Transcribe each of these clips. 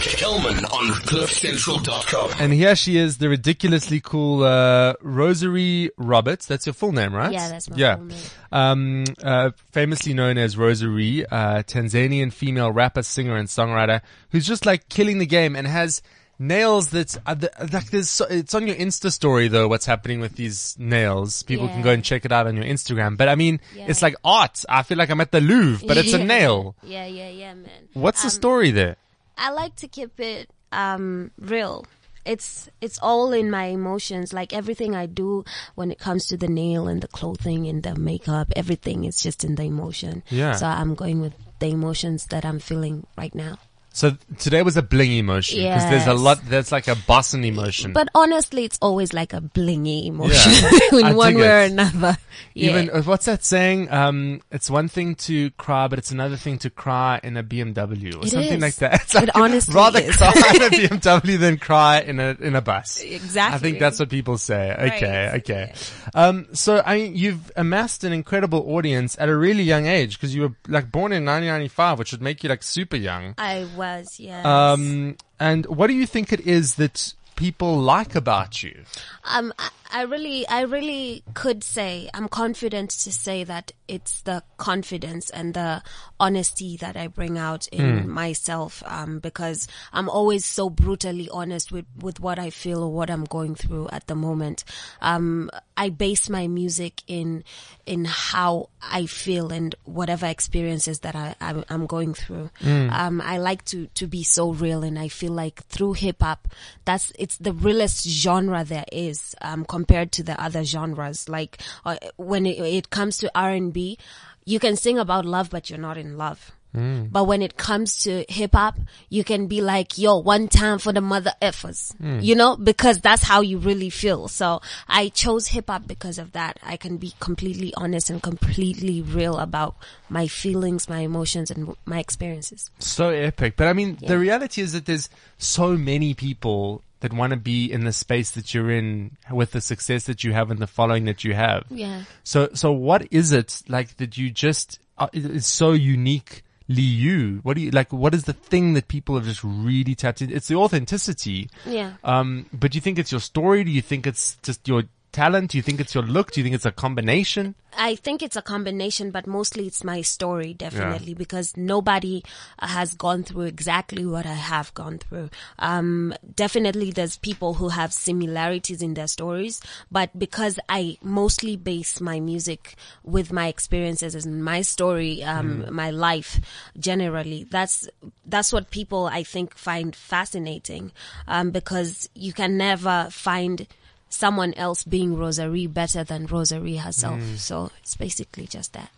Kelman on CliffCentral.com. And here she is, the ridiculously cool uh, Rosary Roberts. That's your full name, right? Yeah, that's my yeah. full name. Um, uh, famously known as Rosary, uh, Tanzanian female rapper, singer, and songwriter who's just like killing the game and has nails that are the, like there's so, it's on your Insta story though what's happening with these nails. People can go and check it out on your Instagram. But I mean, Yeah. it's like art. I feel like I'm at the Louvre, but it's a nail. Yeah, yeah, yeah, man. What's the Um, story there? I like to keep it um real. It's it's all in my emotions. Like everything I do when it comes to the nail and the clothing and the makeup, everything is just in the emotion. Yeah. So I'm going with the emotions that I'm feeling right now. So today was a bling emotion because there's a lot There's like a bossing emotion. But honestly, it's always like a blingy emotion I in one dig way or another. Yeah. Even uh, what's that saying? Um, it's one thing to cry, but it's another thing to cry in a BMW or It something is. like that. It's It like honestly rather is. cry in a BMW than cry in a in a bus. Exactly. I think that's what people say. Okay, Right. okay. Um, so I mean, you've amassed an incredible audience at a really young age because you were like born in 1995, which would make you like super young. I was, yes. Um, and what do you think it is that people like about you? um, I, I really, I really could say, I'm confident to say that it's the confidence and the honesty that I bring out in myself, um, because I'm always so brutally honest with, with what I feel or what I'm going through at the moment. Um, I base my music in, in how I feel and whatever experiences that I, I'm, I'm going through. Um, I like to, to be so real and I feel like through hip hop, that's, it's the realest genre there is, um, compared to the other genres. Like, uh, when it, it comes to R&B, you can sing about love, but you're not in love. But when it comes to hip hop, you can be like, yo, one time for the mother effers, you know, because that's how you really feel. So I chose hip hop because of that. I can be completely honest and completely real about my feelings, my emotions and my experiences. So epic. But I mean, the reality is that there's so many people that want to be in the space that you're in with the success that you have and the following that you have. Yeah. So, so what is it like that you just, uh, it's so uniquely you? What do you, like, what is the thing that people have just really tapped in? It's the authenticity. Yeah. Um, but do you think it's your story? Do you think it's just your talent? Do you think it's your look? Do you think it's a combination? I think it's a combination, but mostly it's my story, definitely, because nobody has gone through exactly what I have gone through. Um, definitely there's people who have similarities in their stories, but because I mostly base my music with my experiences and my story, um, my life generally, that's, that's what people I think find fascinating, um, because you can never find someone else being Rosary better than Rosary herself. So it's basically just that.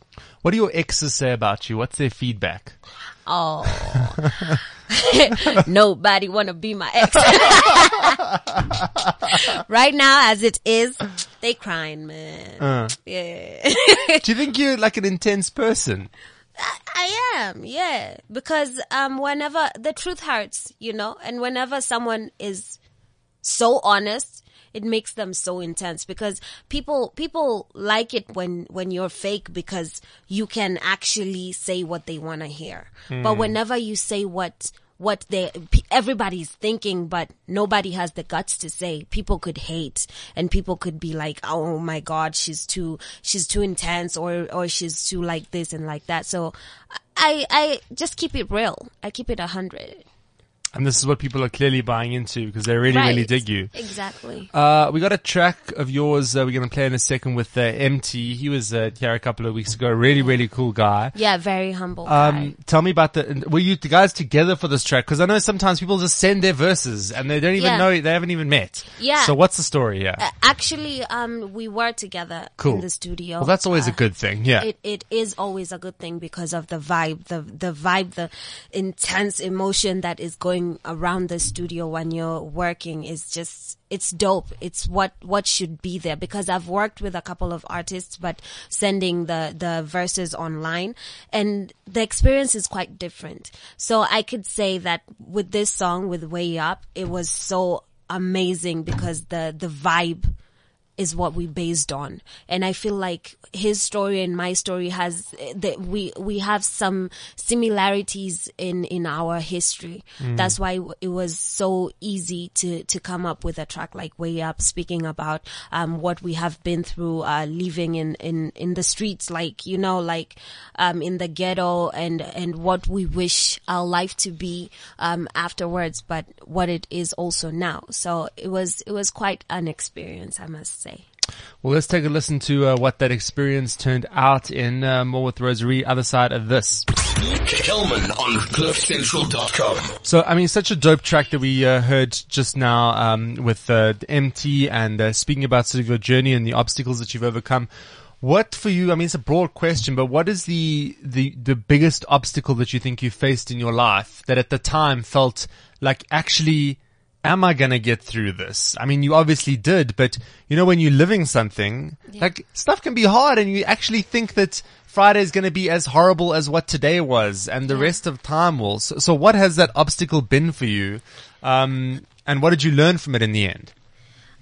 What do your exes say about you? What's their feedback? Oh, nobody wanna be my ex. right now, as it is, they crying, man. Yeah, Do you think you're like an intense person? I am. Yeah, because um, whenever the truth hurts, you know, and whenever someone is so honest it makes them so intense because people people like it when when you're fake because you can actually say what they want to hear. But hmm. whenever you say what what they everybody's thinking but nobody has the guts to say people could hate and people could be like oh my god she's too she's too intense or or she's too like this and like that. So i i just keep it real. I keep it a hundred And this is what people are clearly buying into because they really, really dig you. exactly Uh, we got a track of yours. Uh, we're going to play in a second with uh, Emtee. He was uh, here a couple of weeks ago. Really, really cool guy. yeah very humble guy. Um, tell me about the. Were you the guys together for this track? Because I know sometimes people just send their verses and they don't even Yeah. know they haven't even met. Yeah. So what's the story here? Uh, actually, um, we were together Cool. in the studio. well, that's always a Uh, good thing. Yeah. It it is always a good thing because of the vibe, the the vibe, the intense emotion that is going around the studio when you're working is just it's dope. It's what what should be there because I've worked with a couple of artists, but sending the the verses online, and the experience is quite different. So I could say that with this song, with Way Up, it was so amazing because the the vibe is what we based on. And I feel like his story and my story has that we we have some similarities in in our history. That's why it was so easy to to come up with a track like Way Up, speaking about um what we have been through, uh, living in in in the streets, like you know, like um in the ghetto, and and what we wish our life to be um afterwards, but what it is also now. So it was it was quite an experience, I must say. Well, let's take a listen to uh, what that experience turned out in uh, more with Rosary. Other side of this. Kelman on CliffCentral.com. So, I mean, such a dope track that we uh, heard just now um, with uh, Emtee and uh, speaking about sort of your journey and the obstacles that you've overcome. What for you? I mean, it's a broad question, but what is the the the biggest obstacle that you think you faced in your life that at the time felt like actually? Am I gonna get through this? I mean, you obviously did, but you know, when you're living something, like stuff can be hard and you actually think that Friday is going to be as horrible as what today was and the rest of time will. So, so what has that obstacle been for you? Um, and what did you learn from it in the end?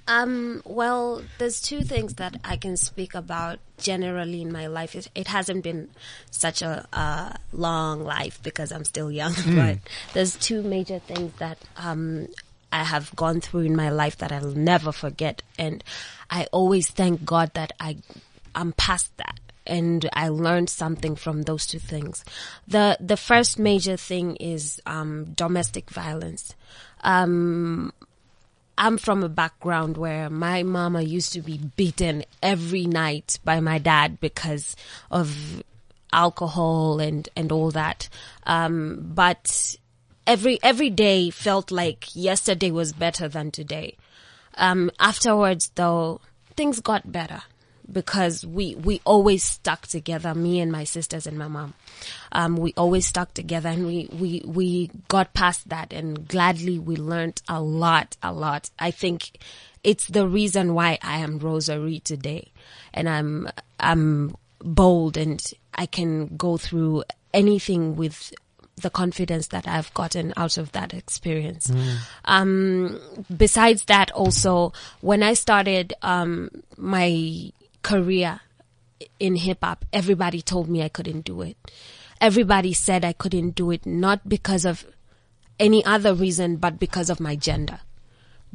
Um, well, there's two things that I can speak about generally in my life. It, it hasn't been such a uh, long life because I'm still young, but there's two major things that um, I have gone through in my life that I'll never forget, and I always thank God that I I'm past that. And I learned something from those two things. The the first major thing is um, domestic violence. Um, I'm from a background where my mama used to be beaten every night by my dad because of alcohol and, and all that. Um, but every, every day felt like yesterday was better than today. Um, afterwards though, things got better because we, we always stuck together, me and my sisters and my mom. Um, we always stuck together and we, we, we got past that and gladly we learned a lot, a lot. I think it's the reason why I am Rosary today and I'm, I'm bold and I can go through anything with the confidence that I've gotten out of that experience. Um, besides that, also, when I started, um, my career in hip hop, everybody told me I couldn't do it. Everybody said I couldn't do it, not because of any other reason, but because of my gender.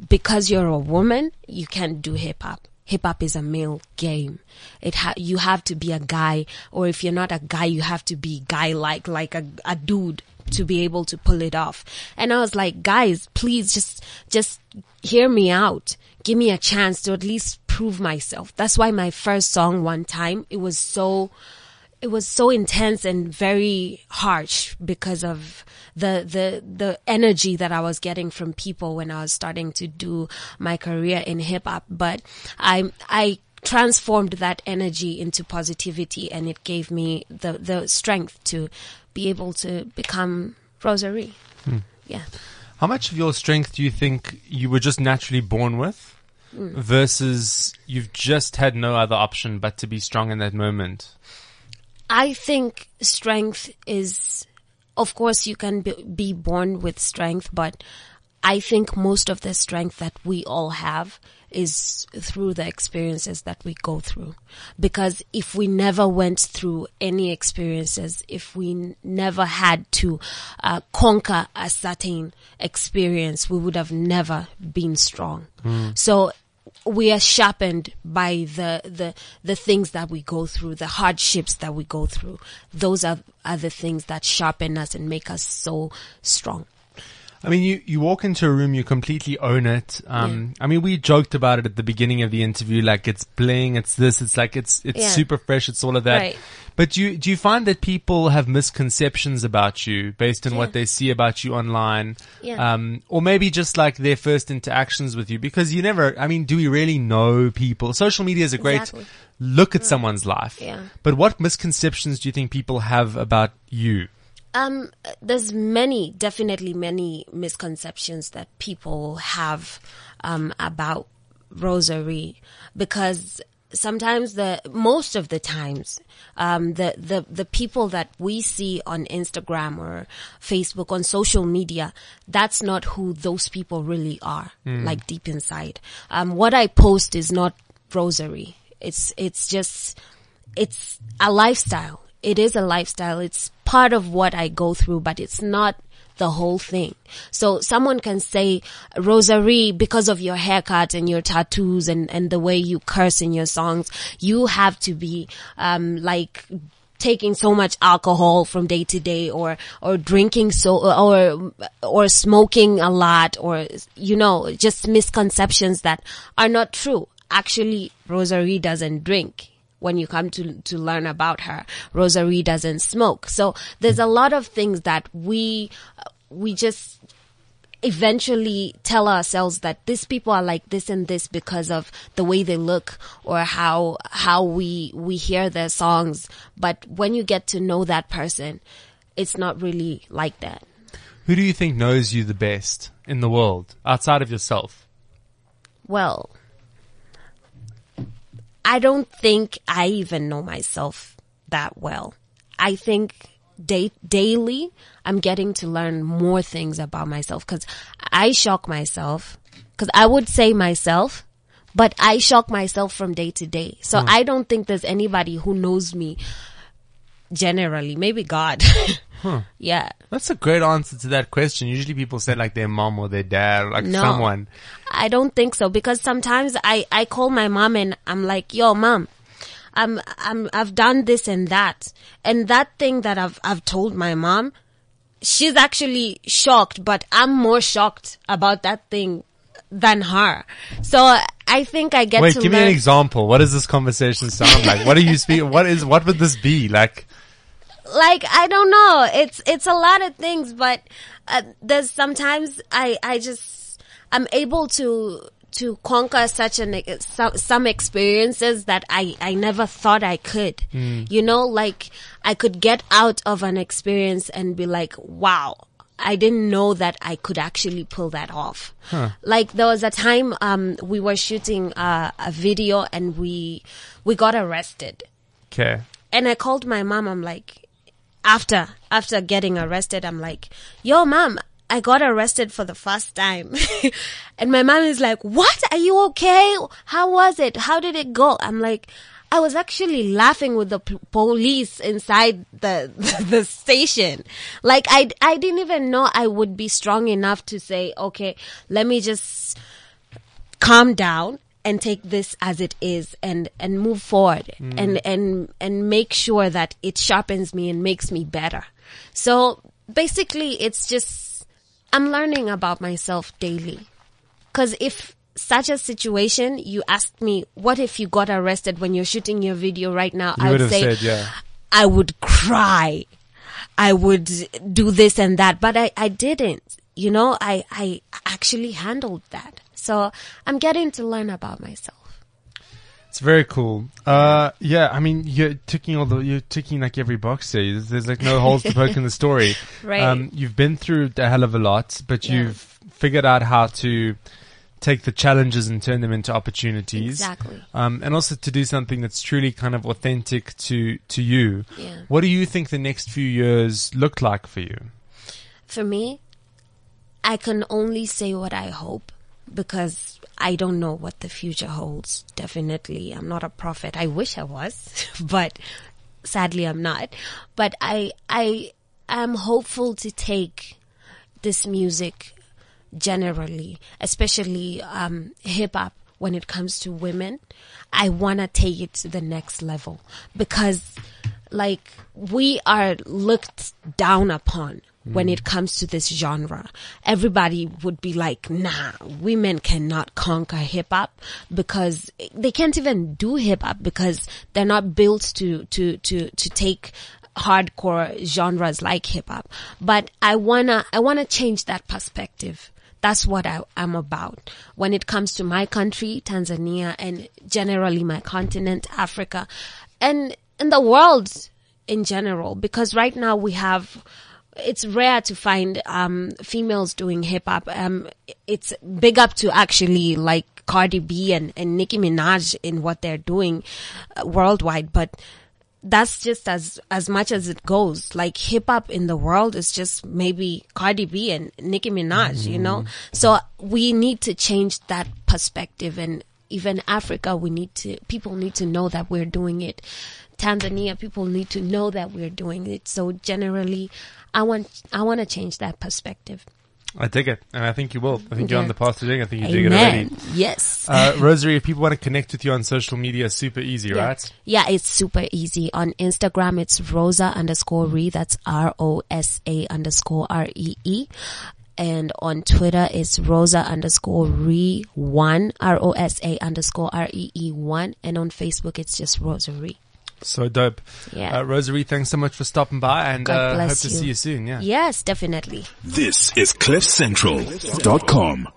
Because you're a woman, you can't do hip hop. Hip hop is a male game. It ha- you have to be a guy, or if you're not a guy, you have to be guy like, like a, a dude to be able to pull it off. And I was like, guys, please just, just hear me out. Give me a chance to at least prove myself. That's why my first song one time, it was so, it was so intense and very harsh because of the the the energy that I was getting from people when I was starting to do my career in hip hop. But I I transformed that energy into positivity, and it gave me the the strength to be able to become Rosary. Hmm. Yeah. How much of your strength do you think you were just naturally born with hmm. versus you've just had no other option but to be strong in that moment? I think strength is, of course, you can be, born with strength, but I think most of the strength that we all have is through the experiences that we go through. Because if we never went through any experiences, if we n- never had to uh, conquer a certain experience, we would have never been strong. So we are sharpened by the, the, the things that we go through, the hardships that we go through. Those are, are the things that sharpen us and make us so strong. I mean, you, you walk into a room, you completely own it. Um, I mean, we joked about it at the beginning of the interview, like it's bling, it's this, it's like, it's, it's Yeah. super fresh, it's all of that. Right. But do you, do you find that people have misconceptions about you based on what they see about you online? Yeah. Um, or maybe just like their first interactions with you because you never, I mean, do we really know people? Social media is a great Exactly. look at someone's life. Yeah. But what misconceptions do you think people have about you? Um, there's many, definitely many misconceptions that people have um, about rosary because sometimes the most of the times um, the the the people that we see on Instagram or Facebook on social media that's not who those people really are like deep inside um, what I post is not rosary. It's, it's just, it's a lifestyle. It is a lifestyle. It's part of what I go through, but it's not the whole thing. So someone can say, Rosary, because of your haircut and your tattoos and, and the way you curse in your songs, you have to be, um, like, taking so much alcohol from day to day or or drinking so or or smoking a lot or you know just misconceptions that are not true actually Rosary doesn't drink when you come to to learn about her. Rosary doesn't smoke. So there's a lot of things that we we just eventually tell ourselves that these people are like this and this because of the way they look or how how we we hear their songs. But when you get to know that person it's not really like that. Who do you think knows you the best in the world outside of yourself? well i don't think i even know myself that well. I think day, daily i'm getting to learn more things about myself because i shock myself because i would say myself but i shock myself from day to day. So hmm. i don't think there's anybody who knows me generally. Maybe god yeah That's a great answer to that question. Usually people say like their mom or their dad or like No. someone. I don't think so because sometimes I, I call my mom and I'm like, yo, mom, I'm, I'm, I've done this and that. And that thing that I've, I've told my mom, she's actually shocked, but I'm more shocked about that thing than her. So I think I get Wait, to give me an example. What does this conversation sound like? What do you speak? What is? What would this be like? Like I don't know. It's it's a lot of things, but uh, there's sometimes I I just I'm able to to conquer such an some, some experiences that I I never thought I could. You know, like I could get out of an experience and be like, wow. I didn't know that I could actually pull that off. Like there was a time um we were shooting uh, a video and we we got arrested Okay. and I called my mom. I'm like, after after getting arrested, I'm like, yo, mom, I got arrested for the first time, and my mom is like, what? Are you okay? How was it? How did it go? I'm like. I was actually laughing with the p- police inside the, the station. Like I I didn't even know I would be strong enough to say, okay, let me just calm down and take this as it is and and move forward mm. and and and make sure that it sharpens me and makes me better so basically it's just i'm learning about myself daily because if such a situation you asked me what if you got arrested when you're shooting your video right now You i would say said, yeah. I would cry. I would do this and that, but I, I didn't. You know, I, I actually handled that. So I'm getting to learn about myself. It's very cool. Uh, yeah, I mean, you're ticking all the, you're ticking like every box there. There's, like no holes to poke in the story. Right. Um, you've been through a hell of a lot, but Yeah. you've figured out how to take the challenges and turn them into opportunities. Exactly. Um, and also to do something that's truly kind of authentic to, to you. Yeah. What do you think the next few years look like for you? For me, I can only say what I hope because I don't know what the future holds. Definitely. I'm not a prophet. I wish I was, but sadly I'm not. But I, I am hopeful to take this music generally, especially um, hip hop when it comes to women. I want to take it to the next level because like we are looked down upon when it comes to this genre. Everybody would be like, nah, women cannot conquer hip hop because they can't even do hip hop because they're not built to, to, to, to take hardcore genres like hip hop. But I wanna, I wanna change that perspective. That's what I, I'm about. When it comes to my country, Tanzania, and generally my continent, Africa, and in the world in general, because right now we have, it's rare to find um, females doing hip hop. Um, it's big up to actually like Cardi B and, and Nicki Minaj in what they're doing uh, worldwide, but that's just as as much as it goes. Like hip hop in the world is just maybe Cardi B and Nicki Minaj, you know. So we need to change that perspective and even Africa, we need to, people need to know that we're doing it. Tanzania, people need to know that we're doing it. So generally, I want, I want to change that perspective. I dig it, and I think you will. I think you're on the path to doing. I think you dig it already. Yes. Uh, Rosary, if people want to connect with you on social media, super easy, Yeah. right? Yeah, it's super easy. On Instagram, it's Rosa underscore Ree. That's R O S A underscore R E E. And on Twitter, it's Rosa underscore Ree one, R O S A underscore R E E one. And on Facebook, it's just Rosary. So dope. Yeah. Uh, Rosary, thanks so much for stopping by, and God uh, hope bless to see you soon. Yeah. Yes, definitely. This is CliffCentral.com.